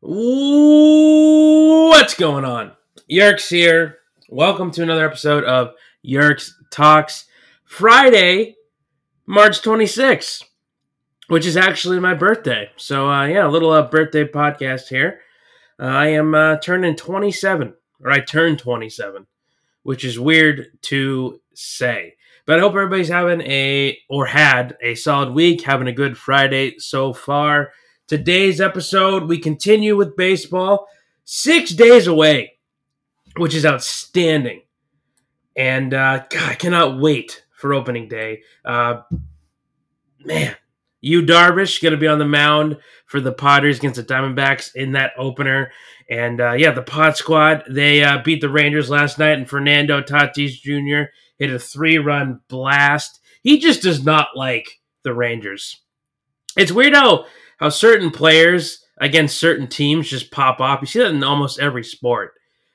What's going on? Yerks here. Welcome to another episode of Yerks Talks. Friday, March 26th, which is actually my birthday. So, uh, yeah, a little uh, birthday podcast here. Uh, I am uh, turning 27, or I turned 27, which is weird to say. But I hope everybody's having a, or had a solid week, having a good Friday so far. Today's episode, we continue with baseball. Six days away, which is outstanding. And uh, God, I cannot wait for opening day. Uh, man, Yu Darvish going to be on the mound for the Padres against the Diamondbacks in that opener. And uh, yeah, the Pod Squad, they uh, beat the Rangers last night, and Fernando Tatis Jr. hit a three run blast. He just does not like the Rangers. It's weird how how certain players against certain teams just pop off. You see that in almost every sport.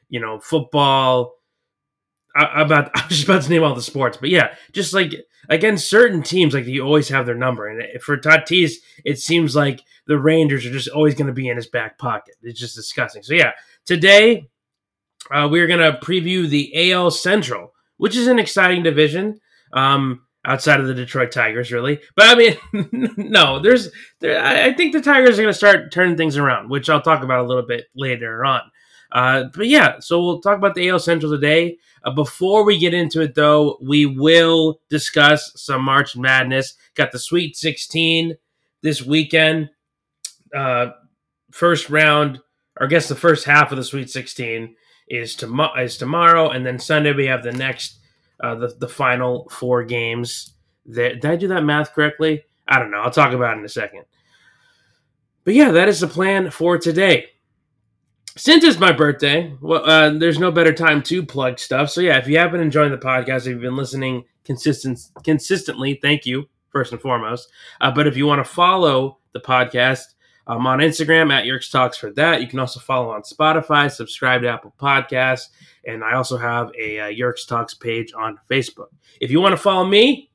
You know, football. I, about I was just about to name all the sports, but yeah, just like against certain teams, like you always have their number. And for Tatis, it seems like the Rangers are just always going to be in his back pocket. It's just disgusting. So yeah, today uh, we're going to preview the AL Central, which is an exciting division. Um, outside of the Detroit Tigers, really. But I mean, no, there's, there, I think the Tigers are going to start turning things around, which I'll talk about a little bit later on. Uh, but yeah, so we'll talk about the AL Central today. Uh, before we get into it, though, we will discuss some March Madness. Got the Sweet 16 this weekend. Uh, first round, or I guess the first half of the Sweet 16 is, tom- is tomorrow, and then Sunday we have the next uh, the the final four games. Did I do that math correctly? I don't know. I'll talk about it in a second. But yeah, that is the plan for today. Since it's my birthday, well, uh, there's no better time to plug stuff. So yeah, if you have been enjoying the podcast, if you've been listening consistent consistently, thank you first and foremost. Uh, but if you want to follow the podcast, I'm on Instagram at Yerks Talks for that. You can also follow on Spotify, subscribe to Apple Podcasts, and I also have a uh, Yerks Talks page on Facebook. If you want to follow me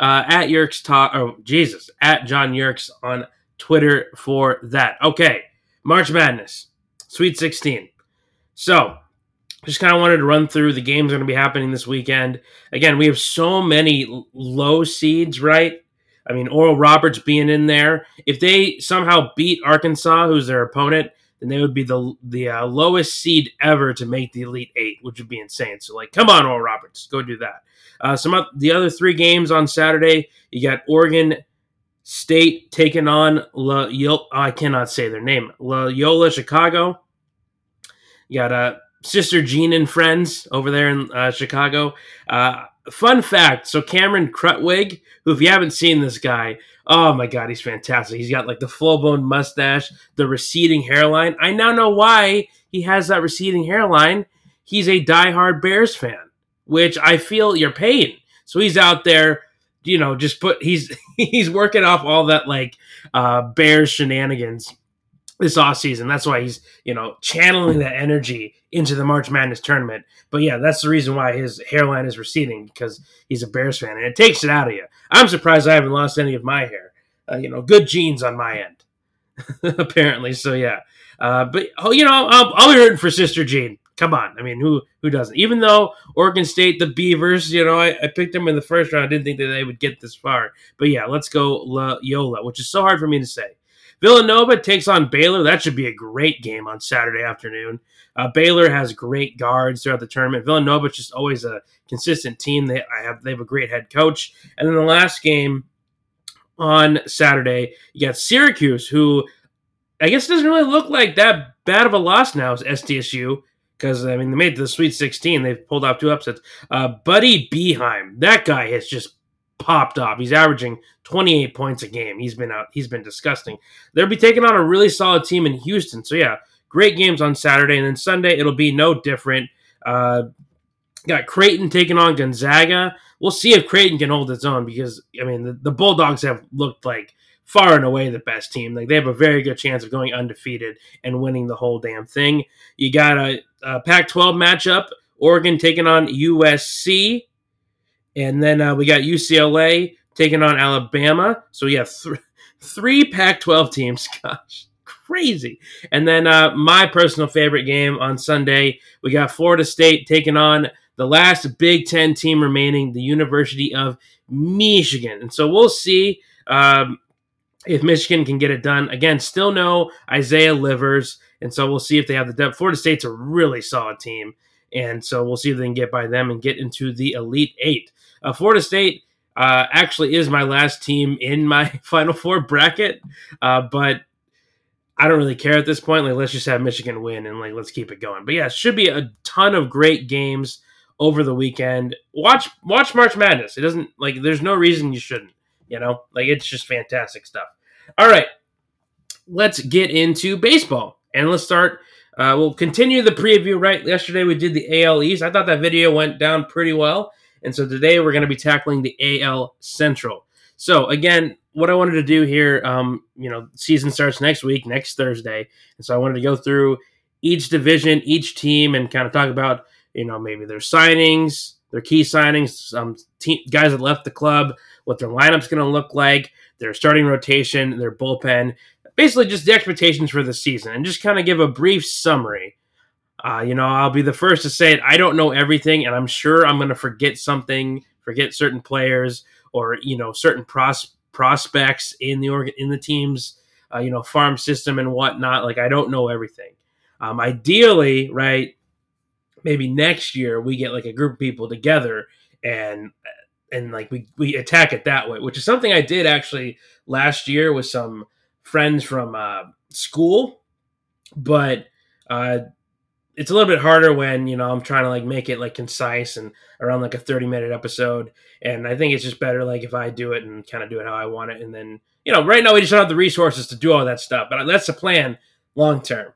uh, at Yerks Talk, oh Jesus, at John Yerks on Twitter for that. Okay, March Madness, Sweet 16. So, just kind of wanted to run through the games going to be happening this weekend. Again, we have so many low seeds, right? I mean, Oral Roberts being in there. If they somehow beat Arkansas, who's their opponent, then they would be the the uh, lowest seed ever to make the Elite Eight, which would be insane. So, like, come on, Oral Roberts, go do that. Uh, some of the other three games on Saturday, you got Oregon State taking on La Yo- I cannot say their name. Loyola Chicago. You got uh, Sister Jean and friends over there in uh, Chicago. Uh, fun fact so Cameron Krutwig, who if you haven't seen this guy, oh my god, he's fantastic. He's got like the full blown mustache, the receding hairline. I now know why he has that receding hairline. He's a diehard Bears fan, which I feel you're paying. So he's out there, you know, just put he's he's working off all that like uh Bears shenanigans this off season. That's why he's, you know, channeling that energy into the March Madness tournament. But yeah, that's the reason why his hairline is receding because he's a Bears fan and it takes it out of you. I'm surprised I haven't lost any of my hair. Uh, you know, good genes on my end, apparently. So yeah, uh, but oh, you know, I'll, I'll be rooting for Sister Jean. Come on, I mean, who who doesn't? Even though Oregon State, the Beavers, you know, I, I picked them in the first round. I didn't think that they would get this far. But yeah, let's go La Yola, which is so hard for me to say. Villanova takes on Baylor. That should be a great game on Saturday afternoon. Uh, Baylor has great guards throughout the tournament. Villanova is just always a consistent team. They have they have a great head coach. And then the last game on Saturday, you got Syracuse, who I guess doesn't really look like that bad of a loss now as SDSU because I mean they made the Sweet 16. They've pulled off two upsets. Uh, Buddy Boeheim, that guy has just popped off. He's averaging 28 points a game. He's been out. He's been disgusting. They'll be taking on a really solid team in Houston. So yeah, great games on Saturday and then Sunday it'll be no different. Uh, got Creighton taking on Gonzaga. We'll see if Creighton can hold its own because I mean the, the Bulldogs have looked like far and away the best team. Like they have a very good chance of going undefeated and winning the whole damn thing. You got a, a Pac-12 matchup. Oregon taking on USC. And then uh, we got UCLA taking on Alabama. So we have th- three Pac 12 teams. Gosh, crazy. And then uh, my personal favorite game on Sunday, we got Florida State taking on the last Big Ten team remaining, the University of Michigan. And so we'll see um, if Michigan can get it done. Again, still no Isaiah Livers. And so we'll see if they have the depth. Florida State's a really solid team. And so we'll see if they can get by them and get into the Elite Eight. Uh, Florida State uh, actually is my last team in my Final Four bracket, uh, but I don't really care at this point. Like, let's just have Michigan win and like let's keep it going. But yeah, it should be a ton of great games over the weekend. Watch watch March Madness. It doesn't like there's no reason you shouldn't. You know, like it's just fantastic stuff. All right, let's get into baseball and let's start. Uh, we'll continue the preview. Right, yesterday we did the AL East. I thought that video went down pretty well. And so today we're going to be tackling the AL Central. So again, what I wanted to do here, um, you know, season starts next week, next Thursday, and so I wanted to go through each division, each team, and kind of talk about, you know, maybe their signings, their key signings, some team, guys that left the club, what their lineup's going to look like, their starting rotation, their bullpen, basically just the expectations for the season, and just kind of give a brief summary uh, you know, I'll be the first to say it. I don't know everything, and I'm sure I'm going to forget something, forget certain players, or you know, certain pros- prospects in the org- in the team's uh, you know farm system and whatnot. Like I don't know everything. Um, ideally, right? Maybe next year we get like a group of people together and and like we we attack it that way, which is something I did actually last year with some friends from uh, school, but. Uh, it's a little bit harder when you know I'm trying to like make it like concise and around like a 30 minute episode. And I think it's just better like if I do it and kind of do it how I want it. And then you know right now we just don't have the resources to do all that stuff, but that's the plan long term.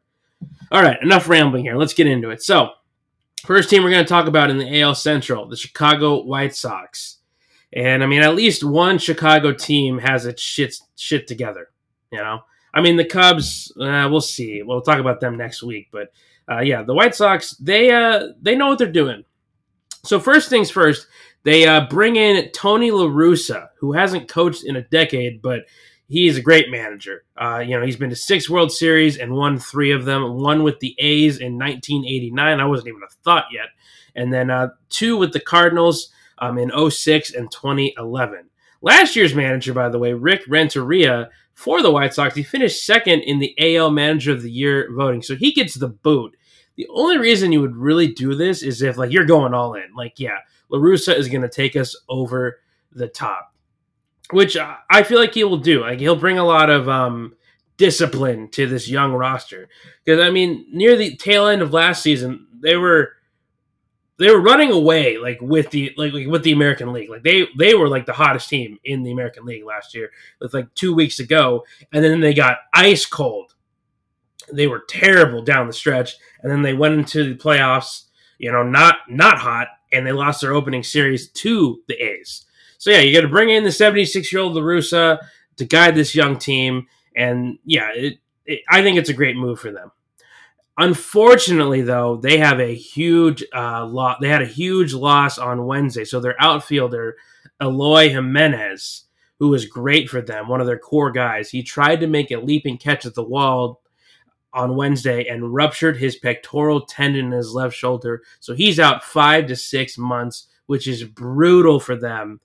All right, enough rambling here. Let's get into it. So first team we're going to talk about in the AL Central, the Chicago White Sox. And I mean, at least one Chicago team has its shit shit together. You know, I mean, the Cubs. Uh, we'll see. We'll talk about them next week, but uh, yeah, the White Sox they uh, they know what they're doing. So first things first, they uh, bring in Tony La Russa, who hasn't coached in a decade, but he is a great manager. Uh, you know, he's been to six World Series and won three of them. One with the A's in 1989. I wasn't even a thought yet, and then uh, two with the Cardinals um, in 06 and 2011. Last year's manager, by the way, Rick Renteria, for the White Sox. He finished second in the AL Manager of the Year voting, so he gets the boot. The only reason you would really do this is if like you're going all in. Like, yeah, La Russa is going to take us over the top, which I feel like he will do. Like he'll bring a lot of um, discipline to this young roster. Because I mean, near the tail end of last season, they were they were running away like with the like, like, with the American League. Like they they were like the hottest team in the American League last year with like two weeks to go, and then they got ice cold. They were terrible down the stretch, and then they went into the playoffs. You know, not not hot, and they lost their opening series to the A's. So yeah, you got to bring in the 76 year old La Russa to guide this young team, and yeah, it, it, I think it's a great move for them. Unfortunately, though, they have a huge uh. They had a huge loss on Wednesday. So their outfielder, Eloy Jimenez, who was great for them, one of their core guys, he tried to make a leaping catch at the wall on Wednesday and ruptured his pectoral tendon in his left shoulder. So he's out five to six months, which is brutal for them.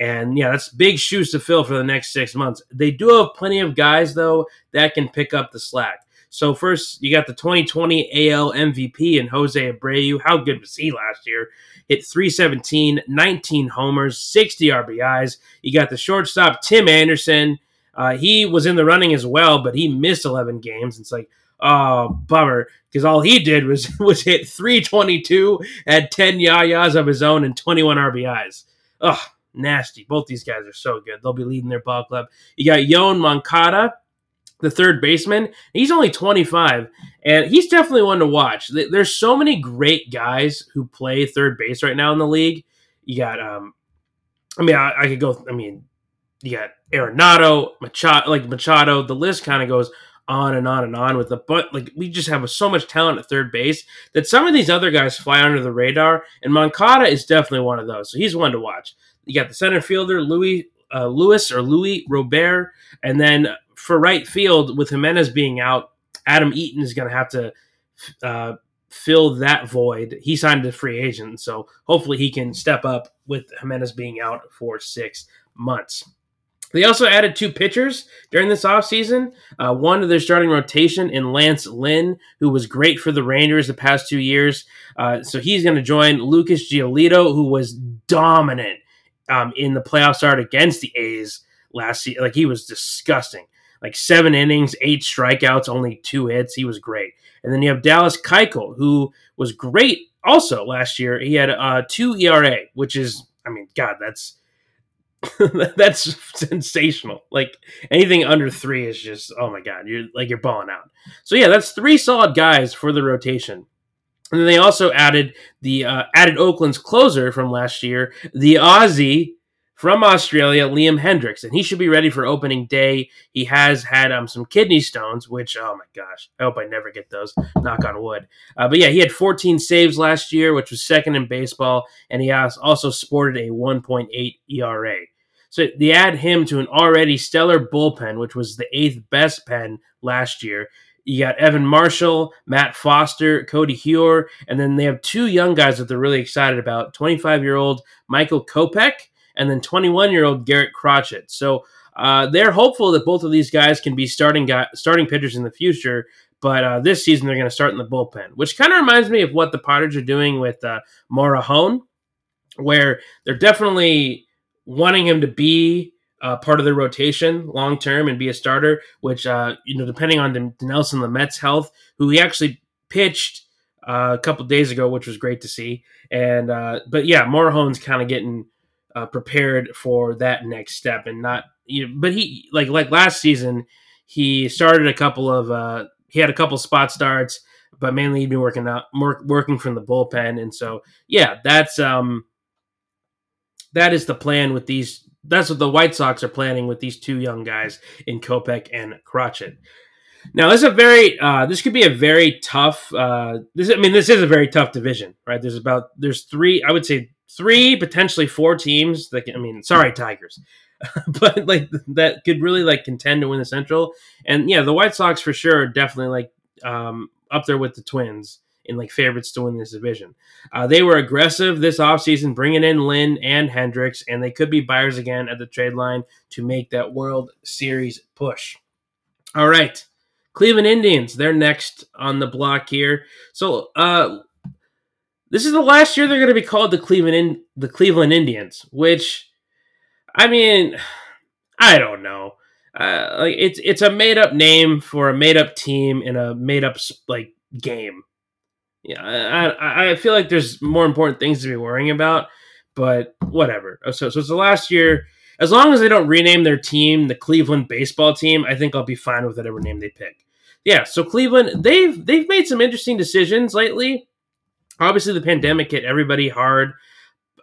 And yeah, that's big shoes to fill for the next six months. They do have plenty of guys, though, that can pick up the slack. So first, you got the 2020 AL MVP and Jose Abreu. How good was he last year? Hit 317, 19 homers, 60 RBIs. You got the shortstop Tim Anderson. Uh, he was in the running as well, but he missed 11 games. It's like, oh, bummer, because all he did was was hit 322, had 10 yayas of his own, and 21 RBIs. Ugh, nasty. Both these guys are so good. They'll be leading their ball club. You got Yoan Moncada the third baseman. He's only 25, and he's definitely one to watch. There's so many great guys who play third base right now in the league. You got, um, I mean, I, I could go. I mean, you got Arenado, Machado, like Machado. The list kind of goes on and on and on with the but like we just have so much talent at third base that some of these other guys fly under the radar and Moncada is definitely one of those so he's one to watch you got the center fielder Louis uh, Lewis or Louis Robert and then for right field with Jimenez being out, Adam Eaton is going to have to uh, fill that void. He signed a free agent, so hopefully he can step up with Jimenez being out for six months. They also added two pitchers during this offseason. Uh, one to their starting rotation in Lance Lynn, who was great for the Rangers the past two years. Uh, so he's going to join Lucas Giolito, who was dominant um, in the playoff start against the A's last season. Like he was disgusting. Like seven innings, eight strikeouts, only two hits. He was great. And then you have Dallas Keuchel, who was great also last year. He had uh, two ERA, which is, I mean, God, that's that's sensational. Like anything under three is just, oh my God, you're like you're balling out. So yeah, that's three solid guys for the rotation. And then they also added the uh, added Oakland's closer from last year, the Aussie from Australia, Liam Hendriks, and he should be ready for opening day. He has had um, some kidney stones, which oh my gosh, I hope I never get those. Knock on wood. Uh, but yeah, he had 14 saves last year, which was second in baseball, and he also sported a 1.8 ERA. So they add him to an already stellar bullpen, which was the eighth best pen last year. You got Evan Marshall, Matt Foster, Cody Heuer, and then they have two young guys that they're really excited about 25 year old Michael Kopech and then 21 year old Garrett Crochet. So uh, they're hopeful that both of these guys can be starting guy, starting pitchers in the future. But uh, this season they're going to start in the bullpen, which kind of reminds me of what the Padres are doing with uh, Morejon, where they're definitely wanting him to be uh, part of the rotation long term and be a starter. Which uh, you know, depending on Nelson Lamet's health, who he actually pitched uh, a couple days ago, which was great to see. And uh, but yeah, Morejon's kind of getting uh, prepared for that next step and not you know, but he like like last season he started a couple of uh he had a couple spot starts but mainly he'd been working out more working from the bullpen and so yeah that's um that is the plan with these that's what the White Sox are planning with these two young guys in Kopech and Crochet. Now, this is a very uh, this could be a very tough. Uh, this I mean, this is a very tough division, right? There's about there's three. I would say three, potentially four teams that can, I mean, sorry, Tigers, but like that could really like contend to win the Central. And yeah, the White Sox for sure definitely like um, up there with the Twins in like favorites to win this division. Uh, they were aggressive this offseason, bringing in Lynn and Hendriks, and they could be buyers again at the trade line to make that World Series push. All right. Cleveland Indians, they're next on the block here. So, uh, this is the last year they're going to be called the Cleveland in, the Cleveland Indians, which I mean, I don't know. Uh, like it's it's a made up name for a made up team in a made up like game. Yeah, I I feel like there's more important things to be worrying about, but whatever. So so it's the last year. As long as they don't rename their team the Cleveland baseball team, I think I'll be fine with whatever name they pick. Yeah, so Cleveland, they've they've made some interesting decisions lately obviously the pandemic hit everybody hard,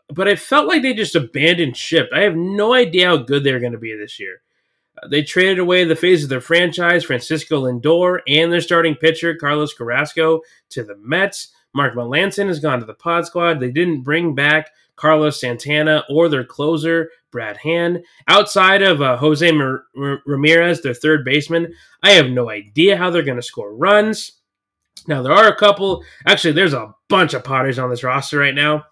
but I felt like they just abandoned ship. I have no idea how good they're going to be this year. Uh, they traded away the face of their franchise, Francisco Lindor, and their starting pitcher, Carlos Carrasco, to the Mets. Mark Melancon has gone to the pod squad. They didn't bring back Carlos Santana or their closer, Brad Hand. Outside of uh, Jose Mar- Ramirez, their third baseman, I have no idea how they're going to score runs. Now there are a couple. Actually, there's a bunch of Padres on this roster right now.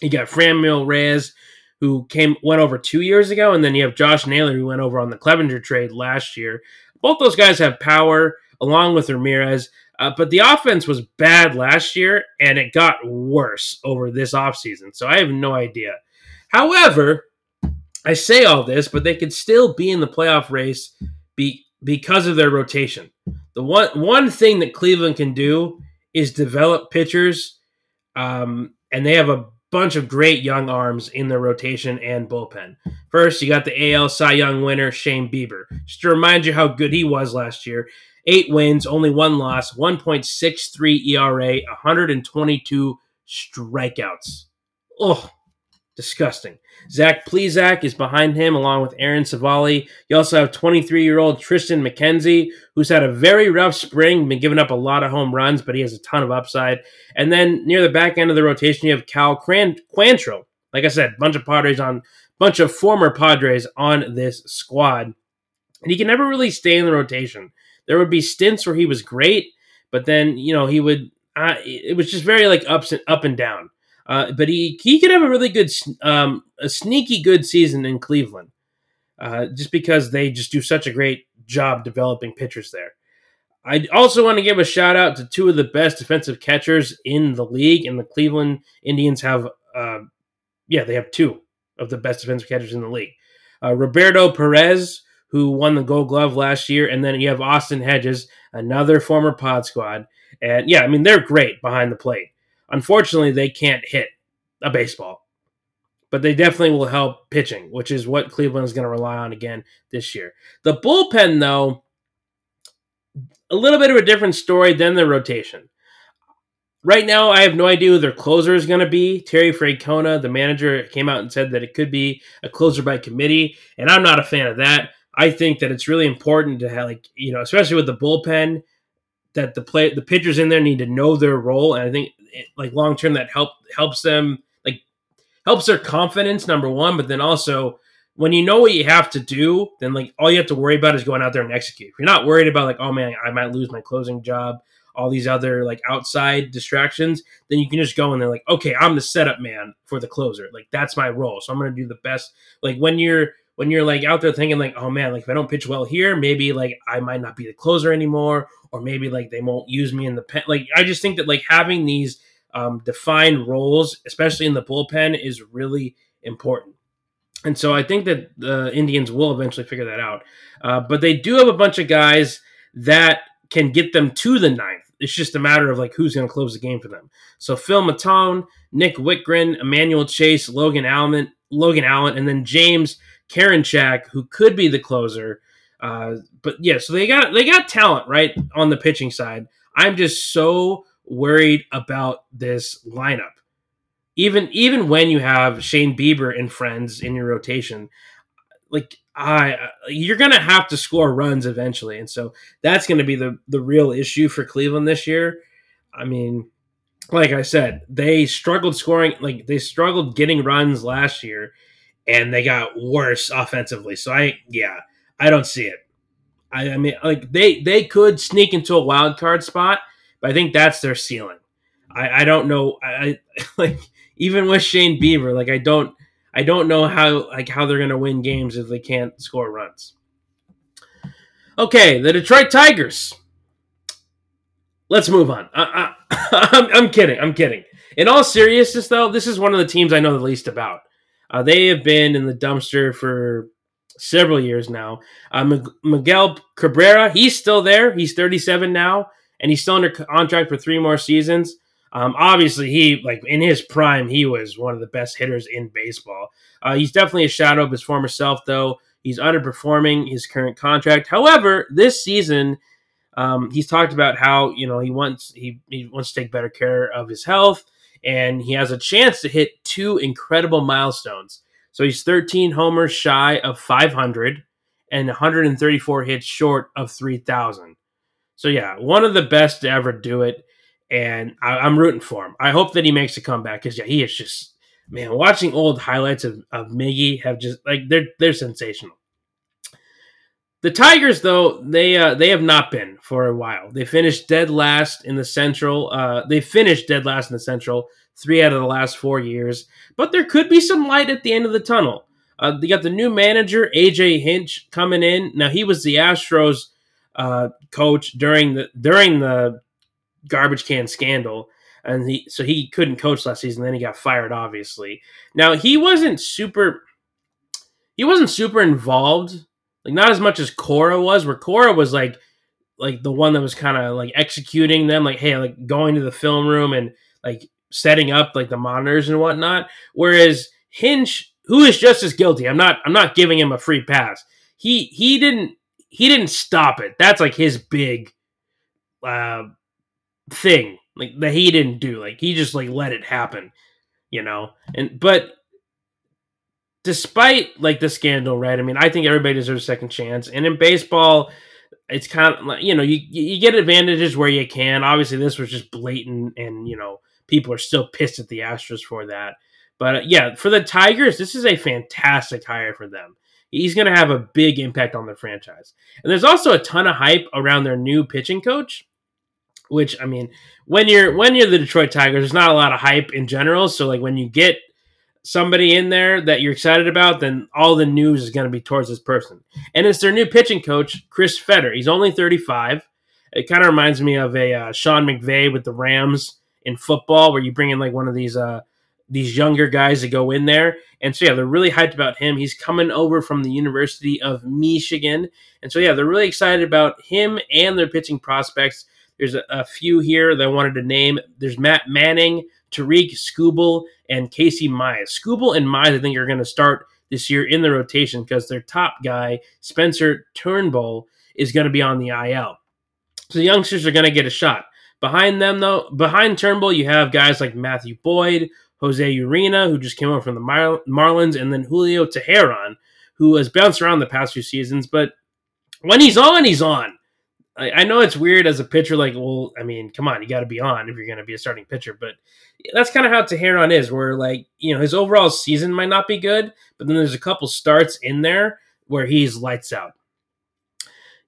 You got Franmil Reyes, who came went over two years ago, and then you have Josh Naylor, who went over on the Clevenger trade last year. Both those guys have power, along with Ramirez. Uh, but the offense was bad last year, and it got worse over this offseason. So I have no idea. However, I say all this, but they could still be in the playoff race be, because of their rotation. The one one thing that Cleveland can do is develop pitchers, um, and they have a bunch of great young arms in their rotation and bullpen. First, you got the AL Cy Young winner Shane Bieber. Just to remind you how good he was last year. Eight wins, only one loss, 1.63 ERA, 122 strikeouts. Oh, disgusting. Zach Plesac is behind him, along with Aaron Civale. You also have 23 year old Triston McKenzie, who's had a very rough spring, been giving up a lot of home runs, but he has a ton of upside. And then near the back end of the rotation, you have Cal Quantrill. Like I said, bunch of Padres on, bunch of former Padres on this squad. and he can never really stay in the rotation. There would be stints where he was great, but then you know he would. Uh, it was just very like ups and up and down. Uh, but he he could have a really good, um, a sneaky good season in Cleveland, uh, just because they just do such a great job developing pitchers there. I also want to give a shout out to two of the best defensive catchers in the league, and the Cleveland Indians have, uh, yeah, they have two of the best defensive catchers in the league. Uh, Roberto Perez, who won the Gold Glove last year, and then you have Austin Hedges, another former Pod Squad, and yeah, I mean they're great behind the plate. Unfortunately, they can't hit a baseball, but they definitely will help pitching, which is what Cleveland is going to rely on again this year. The bullpen, though a little bit of a different story than the rotation. Right now, I have no idea who their closer is going to be. Terry Francona, the manager, came out and said that it could be a closer by committee, and I'm not a fan of that. I think that it's really important to have, like, you know, especially with the bullpen, that the play the pitchers in there need to know their role, and I think, it, like, long term, that help helps them, like, helps their confidence. Number one, but then also when you know what you have to do, then like all you have to worry about is going out there and execute. If you're not worried about like, oh man, I might lose my closing job, all these other like outside distractions, then you can just go in there like, okay, I'm the setup man for the closer. Like that's my role. So I'm gonna do the best. Like when you're when you're like out there thinking like, oh man, like if I don't pitch well here, maybe like I might not be the closer anymore, or maybe like they won't use me in the pen. Like I just think that like having these um, defined roles, especially in the bullpen, is really important. And so I think that the Indians will eventually figure that out. Uh, but they do have a bunch of guys that can get them to the ninth. It's just a matter of like who's going to close the game for them. So Phil Maton, Nick Wittgren, Emmanuel Chase, Logan Allen, Logan Allen, and then James Karinchak, who could be the closer. Uh, but yeah, so they got they got talent right on the pitching side. I'm just so worried about this lineup even even when you have Shane Bieber and friends in your rotation, like I you're gonna have to score runs eventually, and so that's gonna be the the real issue for Cleveland this year. I mean, like I said, they struggled scoring, like they struggled getting runs last year, and they got worse offensively. So I yeah, I don't see it. I, I mean, like they they could sneak into a wild card spot, but I think that's their ceiling. I, I don't know. I, I like even with Shane Bieber, like I don't I don't know how like how they're gonna win games if they can't score runs. Okay, the Detroit Tigers. Let's move on. I, am I'm kidding. I'm kidding. In all seriousness, though, this is one of the teams I know the least about. Uh, they have been in the dumpster for several years now. Uh, Miguel Cabrera, he's still there. He's 37 now, and he's still under contract for three more seasons. Um, obviously, he like in his prime, he was one of the best hitters in baseball. Uh, he's definitely a shadow of his former self, though. He's underperforming his current contract. However, this season, um, he's talked about how you know he wants he, he wants to take better care of his health, and he has a chance to hit two incredible milestones. So he's 13 homers shy of 500 and 134 hits short of 3,000. So yeah, one of the best to ever do it and I, am rooting for him. I hope that he makes a comeback because yeah, he is just man. Watching old highlights of, of Miggy have just like they're they're sensational. The Tigers, though, they uh, they have not been for a while. They finished dead last in the Central. Uh, they finished dead last in the Central three out of the last four years. But there could be some light at the end of the tunnel. Uh, they got the new manager AJ Hinch coming in. Now he was the Astros uh, coach during the during the garbage can scandal and he so he couldn't coach last season then he got fired obviously now he wasn't super he wasn't super involved like not as much as cora was where cora was like like the one that was kind of like executing them like hey like going to the film room and like setting up like the monitors and whatnot. Whereas hinch who is just as guilty i'm not i'm not giving him a free pass. He he didn't he didn't stop it. That's like his big uh thing like that he didn't do. Like he just like let it happen you know? And but despite like the scandal right? I mean i think everybody deserves a second chance. And in baseball it's kind of like you know you you get advantages where you can. Obviously this was just blatant and you know people are still pissed at the astros for that. But uh, yeah for the tigers this is a fantastic hire for them. He's going to have a big impact on the franchise. And there's also a ton of hype around their new pitching coach, which I mean, when you're when you're the Detroit Tigers, there's not a lot of hype in general. So like when you get somebody in there that you're excited about, then all the news is going to be towards this person. And it's their new pitching coach, Chris Fetter. He's only 35. It kind of reminds me of a uh, Sean McVay with the Rams in football, where you bring in like one of these uh, these younger guys to go in there. And so yeah, they're really hyped about him. He's coming over from the University of Michigan, and so yeah, they're really excited about him and their pitching prospects. There's a, a few here that I wanted to name. There's Matt Manning, Tarik Skubal, and Casey Mize. Skubal and Mize, I think, are going to start this year in the rotation because their top guy, Spencer Turnbull, is going to be on the IL. So the youngsters are going to get a shot. Behind them, though, behind Turnbull, you have guys like Matthew Boyd, Jose Urena, who just came over from the Mar- Marlins, and then Julio Teheran, who has bounced around the past few seasons. But when he's on, he's on. I, I know it's weird as a pitcher, like, well, I mean, come on, you got to be on if you're going to be a starting pitcher. But that's kind of how Teheran is, where, like, you know, his overall season might not be good, but then there's a couple starts in there where he's lights out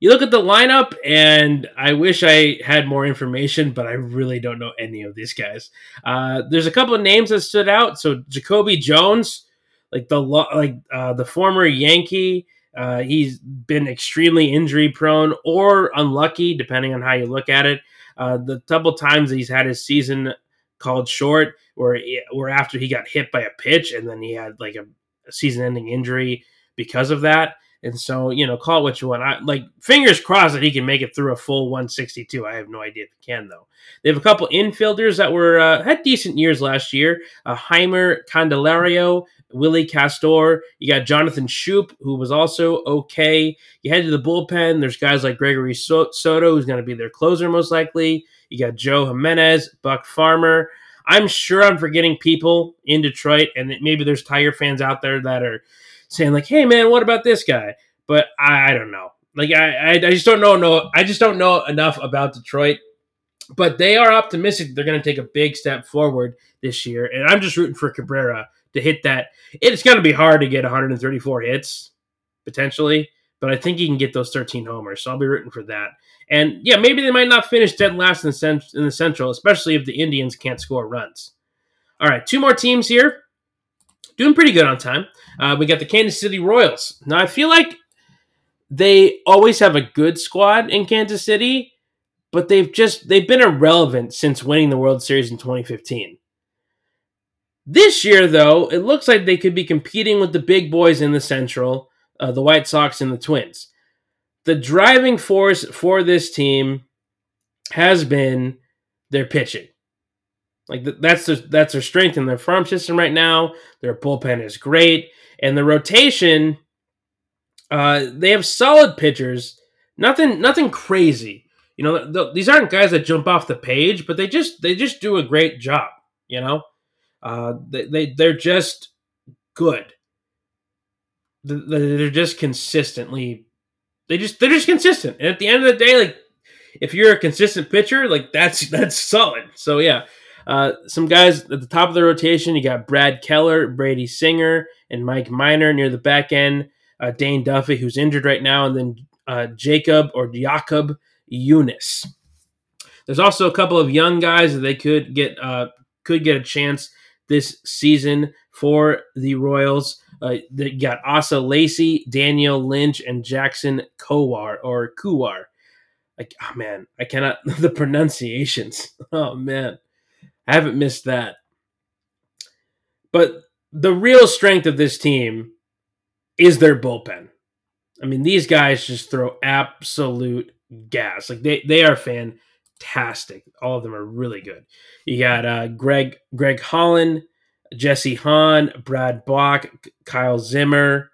you look at the lineup, and I wish I had more information, but I really don't know any of these guys. Uh, there's a couple of names that stood out. So Jacoby Jones, like the like uh, the former Yankee, uh, he's been extremely injury prone or unlucky, depending on how you look at it. Uh, the couple times he's had his season called short, where where after he got hit by a pitch, and then he had like a, a season-ending injury because of that. And so, you know, call it what you want. I like fingers crossed that he can make it through a full 162. I have no idea if he can though. They have a couple infielders that were uh, had decent years last year. Uh, Jeimer Candelario, Willi Castro. You got Jonathan Schoop, who was also okay. You head to the bullpen. There's guys like Gregory Soto, who's going to be their closer most likely. You got Joe Jimenez, Buck Farmer. I'm sure I'm forgetting people in Detroit, and maybe there's Tiger fans out there that are saying like, "Hey, man, what about this guy?" But I, I don't know. Like I, I, I just don't know. No, I just don't know enough about Detroit. But they are optimistic they're going to take a big step forward this year, and I'm just rooting for Cabrera to hit that. It's going to be hard to get 134 hits potentially, but I think he can get those 13 homers. So I'll be rooting for that. And yeah, maybe they might not finish dead last in the, cent- in the Central, especially if the Indians can't score runs. All right, two more teams here doing pretty good on time. Uh, we got the Kansas City Royals. Now, I feel like they always have a good squad in Kansas City, but they've just they've been irrelevant since winning the World Series in 2015. This year, though, it looks like they could be competing with the big boys in the Central, uh, the White Sox and the Twins. The driving force for this team has been their pitching. Like that's their, that's their strength in their farm system right now. Their bullpen is great, and the rotation. Uh, they have solid pitchers. Nothing, nothing crazy. You know, th- these aren't guys that jump off the page, but they just they just do a great job. You know, uh, they, they they're just good. They're just consistently. They just they're just consistent, and at the end of the day, like if you're a consistent pitcher, like that's that's solid. So yeah, uh, some guys at the top of the rotation, you got Brad Keller, Brady Singer, and Mike Minor near the back end. Uh, Dane Duffy, who's injured right now, and then uh, Jacob or Jakob Junis. There's also a couple of young guys that they could get uh, could get a chance this season for the Royals. Uh, they got Asa Lacy, Daniel Lynch, and Jackson Kowar or Kuwar. Like, oh man, I cannot the pronunciations. Oh man. I haven't missed that. But the real strength of this team is their bullpen. I mean, these guys just throw absolute gas. Like they they are fantastic. All of them are really good. You got uh, Greg Greg Holland, Jesse Hahn, Brad Bach, Kyle Zimmer,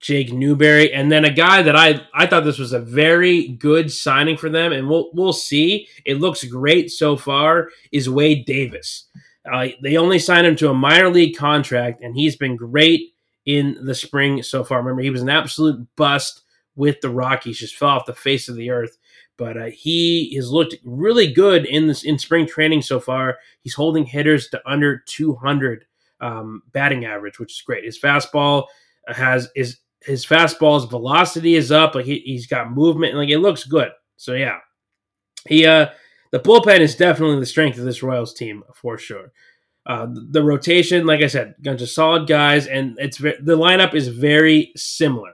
Jake Newberry, and then a guy that I I thought this was a very good signing for them, and we'll we'll see. It looks great so far. Is Wade Davis? Uh, they only signed him to a minor league contract, and he's been great in the spring so far. Remember, he was an absolute bust with the Rockies, just fell off the face of the earth. But uh, he has looked really good in this in spring training so far. He's holding hitters to under 200 um, batting average, which is great. His fastball has is his fastball's velocity is up. Like he, he's got movement. Like it looks good. So yeah, he uh the bullpen is definitely the strength of this Royals team for sure. Uh, the rotation, like I said, bunch of solid guys, and it's the lineup is very similar.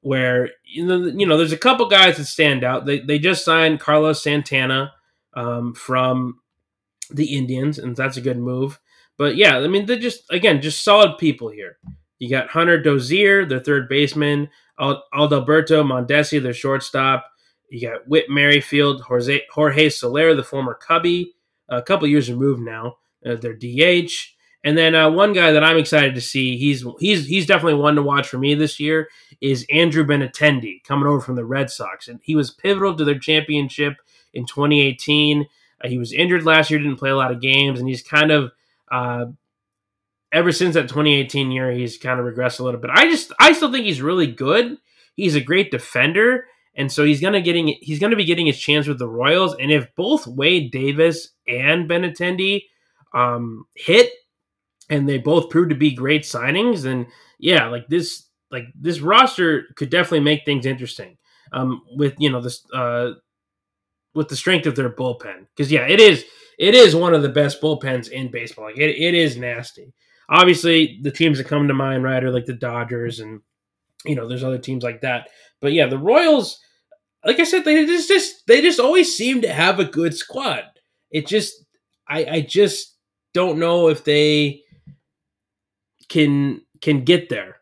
Where you know, you know, there's a couple guys that stand out. They they just signed Carlos Santana um, from the Indians, and that's a good move. But yeah, I mean, they're just again just solid people here. You got Hunter Dozier, the third baseman, Adalberto Mondesi, the shortstop. You got Whit Merrifield, Jorge, Jorge Soler, the former Cubby, a couple years removed now uh, their DH. And then uh, one guy that I'm excited to see, he's he's he's definitely one to watch for me this year, is Andrew Benintendi coming over from the Red Sox, and he was pivotal to their championship in 2018. Uh, he was injured last year, didn't play a lot of games, and he's kind of uh, ever since that 2018 year, he's kind of regressed a little bit. I just I still think he's really good. He's a great defender, and so he's gonna getting he's gonna be getting his chance with the Royals. And if both Wade Davis and Benintendi um, hit, and they both proved to be great signings. And yeah, like this, like this roster could definitely make things interesting. Um, with you know this, uh, with the strength of their bullpen, because yeah, it is it is one of the best bullpens in baseball. Like it, it is nasty. Obviously, the teams that come to mind, right, are like the Dodgers, and you know, there's other teams like that. But yeah, the Royals, like I said, they just, just they just always seem to have a good squad. It just, I, I just don't know if they can can get there.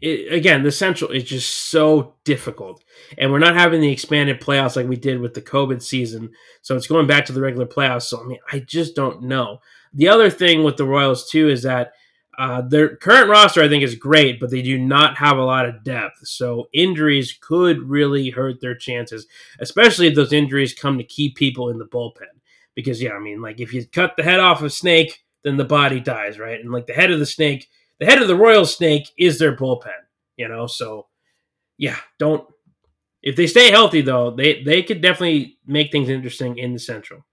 It, again, the Central is just so difficult, and we're not having the expanded playoffs like we did with the COVID season. So it's going back to the regular playoffs. So I mean, I just don't know. The other thing with the Royals too is that uh, their current roster, I think, is great, but they do not have a lot of depth. So injuries could really hurt their chances, especially if those injuries come to key people in the bullpen because yeah, I mean, like if you cut the head off of a snake, then the body dies, right? And like the head of the snake, the head of the royal snake is their bullpen, you know. So yeah, don't. If they stay healthy, though, they they could definitely make things interesting in the Central.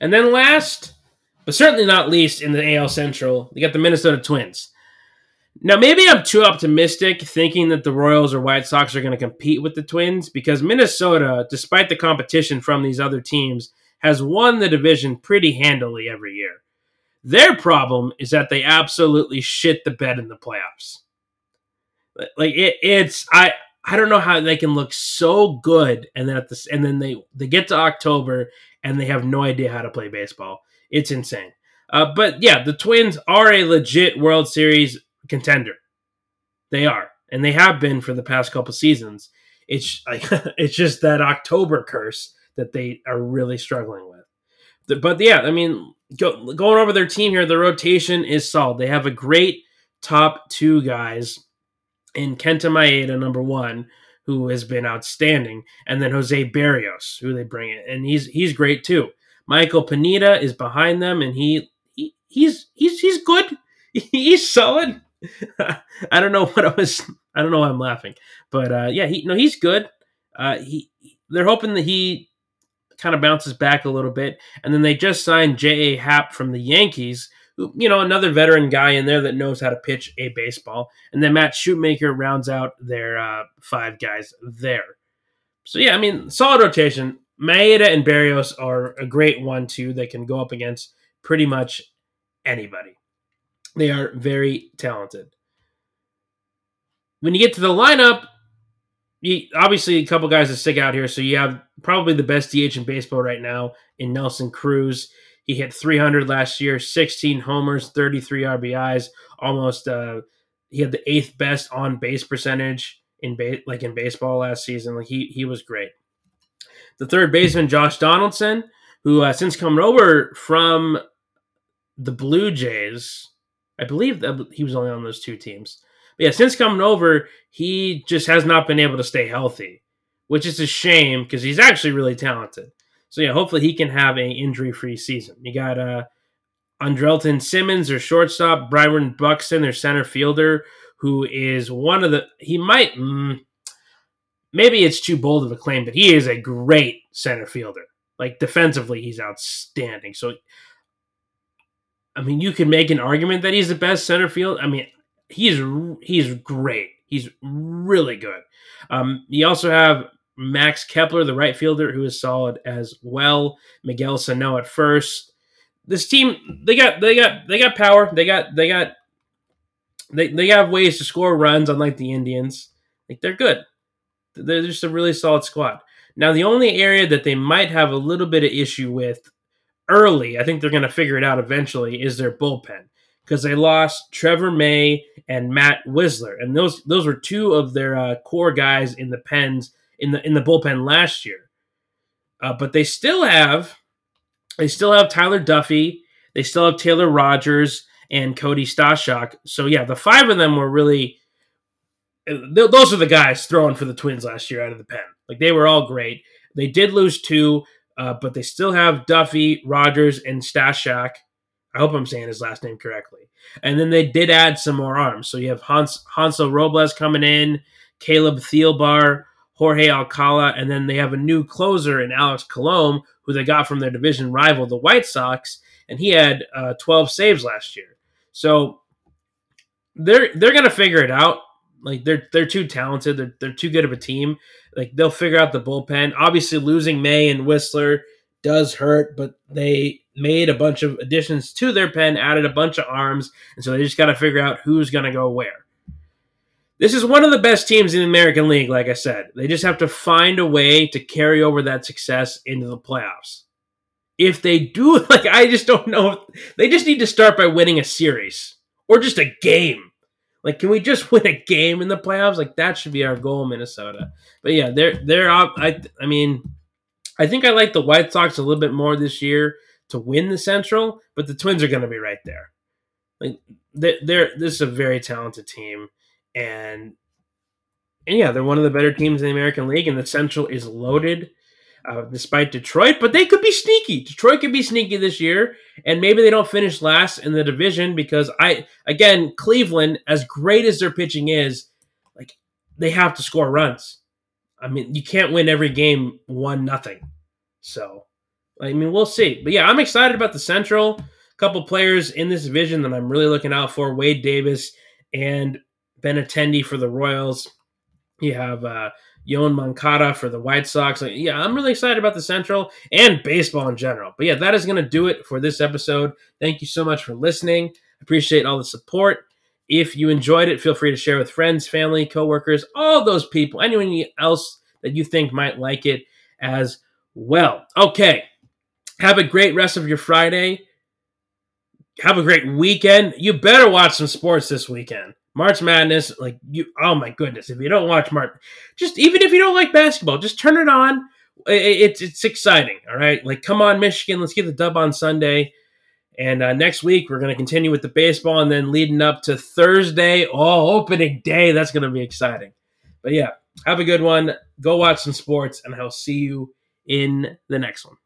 And then last, but certainly not least, in the AL Central, you got the Minnesota Twins. Now, maybe I'm too optimistic thinking that the Royals or White Sox are going to compete with the Twins because Minnesota, despite the competition from these other teams, has won the division pretty handily every year. Their problem is that they absolutely shit the bed in the playoffs. Like it, it's I I don't know how they can look so good and then at and then they they get to October and they have no idea how to play baseball. It's insane. Uh, but yeah, the Twins are a legit World Series contender. They are, and they have been for the past couple seasons. It's it's just that October curse that they are really struggling with. But yeah, I mean, go, going over their team here, the rotation is solid. They have a great top two guys in Kenta Maeda, number one, who has been outstanding, and then Jose Berrios, who they bring in, and he's he's great too. Michael Pineda is behind them, and he, he he's he's he's good. He's solid. I don't know what I was. I don't know why I'm laughing, but uh, yeah, he no, he's good. Uh, he they're hoping that he kind of bounces back a little bit. And then they just signed J.A. Happ from the Yankees, who, you know, another veteran guy in there that knows how to pitch a baseball. And then Matt Shoemaker rounds out their uh, five guys there. So, yeah, I mean, solid rotation. Maeda and Berrios are a great one, too. They can go up against pretty much anybody. They are very talented. When you get to the lineup, you, obviously a couple guys that stick out here. So you have probably the best DH in baseball right now in Nelson Cruz. He hit 300 last year, 16 homers, 33 RBIs, almost. Uh, he had the eighth best on base percentage in ba- like in baseball last season. Like he he was great. The third baseman Josh Donaldson, who uh, since coming over from the Blue Jays, I believe that he was only on those two teams. But yeah, since coming over, he just has not been able to stay healthy, which is a shame because he's actually really talented. So yeah, hopefully he can have a injury-free season. You got uh Andrelton Simmons, their shortstop, Byron Buxton, their center fielder, who is one of the he might mm, maybe it's too bold of a claim, but he is a great center fielder. Like defensively, he's outstanding. So I mean, you could make an argument that he's the best center field. I mean, he's he's great. He's really good. Um, you also have Max Kepler, the right fielder, who is solid as well. Miguel Sano at first. This team, they got, they got, they got power. They got, they got, they they have ways to score runs, unlike the Indians. Like they're good. They're just a really solid squad. Now, the only area that they might have a little bit of issue with early, I think they're going to figure it out eventually, is their bullpen because they lost Trevor May and Matt Wisler, and those those were two of their uh, core guys in the pens in the in the bullpen last year. Uh, but they still have they still have Tyler Duffey, they still have Taylor Rogers and Cody Stashak. So yeah, the five of them were really those are the guys throwing for the Twins last year out of the pen. Like they were all great. They did lose two, uh, but they still have Duffey, Rogers, and Stashak. I hope I'm saying his last name correctly. And then they did add some more arms. So you have Hans Hansel Robles coming in, Caleb Thielbar, Jorge Alcala, and then they have a new closer in Alex Colome, who they got from their division rival, the White Sox, and he had uh, 12 saves last year. So they're they're gonna figure it out. Like they're they're too talented. They're they're too good of a team. Like they'll figure out the bullpen. Obviously, losing May and Wisler does hurt, but they made a bunch of additions to their pen, added a bunch of arms, and so they just got to figure out who's going to go where. This is one of the best teams in the American League, like I said. They just have to find a way to carry over that success into the playoffs. If they do, like, I just don't know. They just need to start by winning a series or just a game. Like, can we just win a game in the playoffs? Like, that should be our goal, Minnesota. But yeah, they're they're up. I I mean, I think I like the White Sox a little bit more this year to win the Central, but the Twins are going to be right there. Like, they're, they're this is a very talented team, and and yeah, they're one of the better teams in the American League, and the Central is loaded uh, despite Detroit, but they could be sneaky. Detroit could be sneaky this year, and maybe they don't finish last in the division because I, again, Cleveland, as great as their pitching is, like they have to score runs. I mean, you can't win every game one nothing. So, I mean, we'll see. But yeah, I'm excited about the Central. A couple players in this division that I'm really looking out for: Wade Davis and Benintendi for the Royals. You have uh, Yoan Moncada for the White Sox. Yeah, I'm really excited about the Central and baseball in general. But yeah, that is going to do it for this episode. Thank you so much for listening. Appreciate all the support. If you enjoyed it, feel free to share with friends, family, coworkers, all those people, anyone else that you think might like it as well. Okay. Have a great rest of your Friday. Have a great weekend. You better watch some sports this weekend. March Madness, like you, oh my goodness! If you don't watch March, just even if you don't like basketball, just turn it on. It's it's exciting. All right, like come on, Michigan, let's get the dub on Sunday. And uh, next week we're going to continue with the baseball, and then leading up to Thursday, oh, opening day, that's going to be exciting. But yeah, have a good one. Go watch some sports, and I'll see you in the next one.